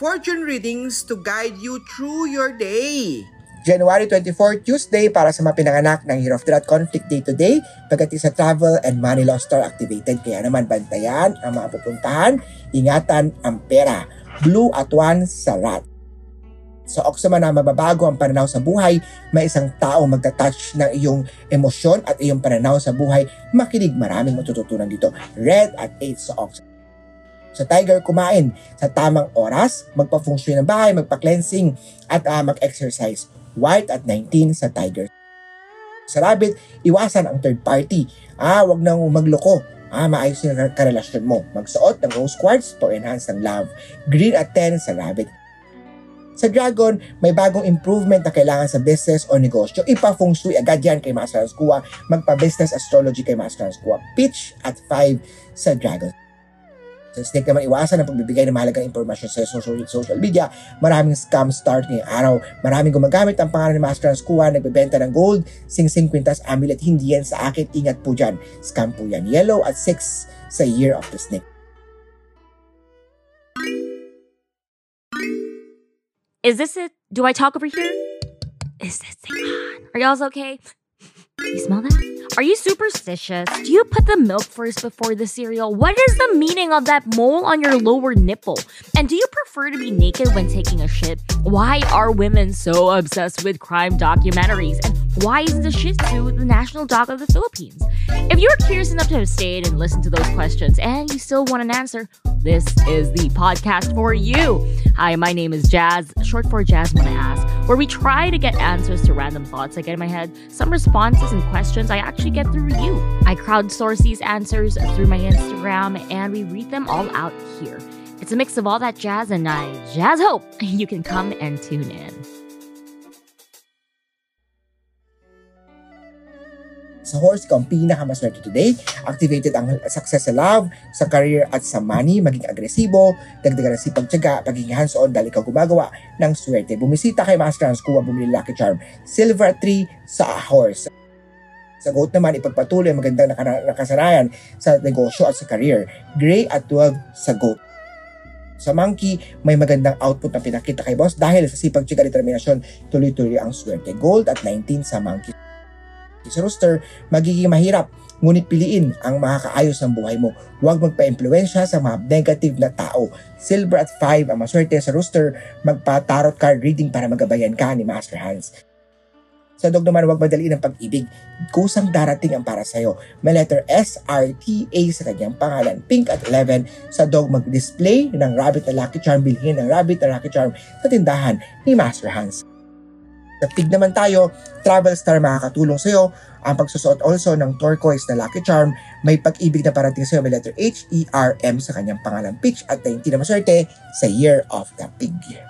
fortune readings to guide you through your day. January 24, Tuesday para sa mga pinanganak ng Year of the Conflict Day today, pagdating sa travel and money law star activated. Kaya naman bantayan ang mga pupuntahan, ingatan ang pera. Blue at one sa rat. Sa Oxama na mababago ang pananaw sa buhay, may isang tao magta-touch ng iyong emosyon at iyong pananaw sa buhay, makinig maraming matututunan dito. Red at 8 sa Oxama. Sa Tiger, kumain sa tamang oras, magpa-function ng bahay, magpa-cleansing at uh, mag-exercise. White at 19 sa Tiger. Sa Rabbit, iwasan ang third party. Ah, wag nang magloko. Ah, maayos yung karelasyon mo. Magsuot ng rose quartz to enhance ng love. Green at 10 sa Rabbit. Sa Dragon, may bagong improvement na kailangan sa business o negosyo. Ipa-feng shui agad yan kay Master Hans. Magpa-business astrology kay Master Hans. Pitch at 5 sa Dragon. Sa Snake naman, iwasan ang pagbibigay ng mahalagang impormasyon sa social, social media. Maraming scam start ngayong araw. Maraming gumagamit ang pangalan ni Master Hans Kua, nagbebenta ng gold, sing-sing quintas, amulet. Hindi yan sa akin. Ingat po dyan. Scam po yan. Yellow at 6 sa Year of the Snake. Is this it? Do I talk over here? Is this thing on? Are y'all okay? You smell that? Are you superstitious? Do you put the milk first before the cereal? What is the meaning of that mole on your lower nipple? And do you prefer to be naked when taking a shit? Why are women so obsessed with crime documentaries? And why isn't the Shih Tzu the national dog of the Philippines? If you're curious enough to have stayed and listened to those questions and you still want an answer, this is the podcast for you. Hi, my name is Jazz, short for Jazz Wanna Ask, where we try to get answers to random thoughts I get in my head, some responses and questions I actually get through you. I crowdsource these answers through my Instagram and we read them all out here. It's a mix of all that jazz and I jazz hope you can come and tune in. Sa horse, ikaw ang pinakamaswerte today. Activated ang success sa love, sa career at sa money. Maging agresibo, dagdagan ng sipag tiyaga, pagiging hands-on dahil ikaw gumagawa ng swerte. Bumisita kay Master Hans Kuwa, bumili Lucky Charm. Silver 3 sa horse. Sa goat naman, ipagpatuloy ang magandang nakasanayan sa negosyo at sa career. Gray at 12 sa goat. Sa monkey, may magandang output na pinakita kay boss dahil sa sipag tiyaga determinasyon, tuloy-tuloy ang swerte. Gold at 19 sa monkey. Sa rooster, magiging mahirap ngunit piliin ang makakaayos ng buhay mo. Huwag magpa-impluensya sa mga negative na tao. Silver at 5 ang maswerte sa rooster, magpa-tarot card reading para magabayan ka ni Master Hans. Sa dog naman, huwag madaliin ang pag-ibig. Kusang darating ang para sa'yo. May letter S, R, T, A sa kanyang pangalan. Pink at 11. Sa dog, mag-display ng rabbit na lucky charm. Bilhin ng rabbit na lucky charm sa tindahan ni Master Hans. Sa pig naman tayo, Travel Star makakatulong sa'yo. Ang pagsusuot also ng turquoise na lucky charm, may pag-ibig na parating sa'yo. May letter H, E, R, M sa kanyang pangalan pitch at 19 na maswerte sa Year of the Pig.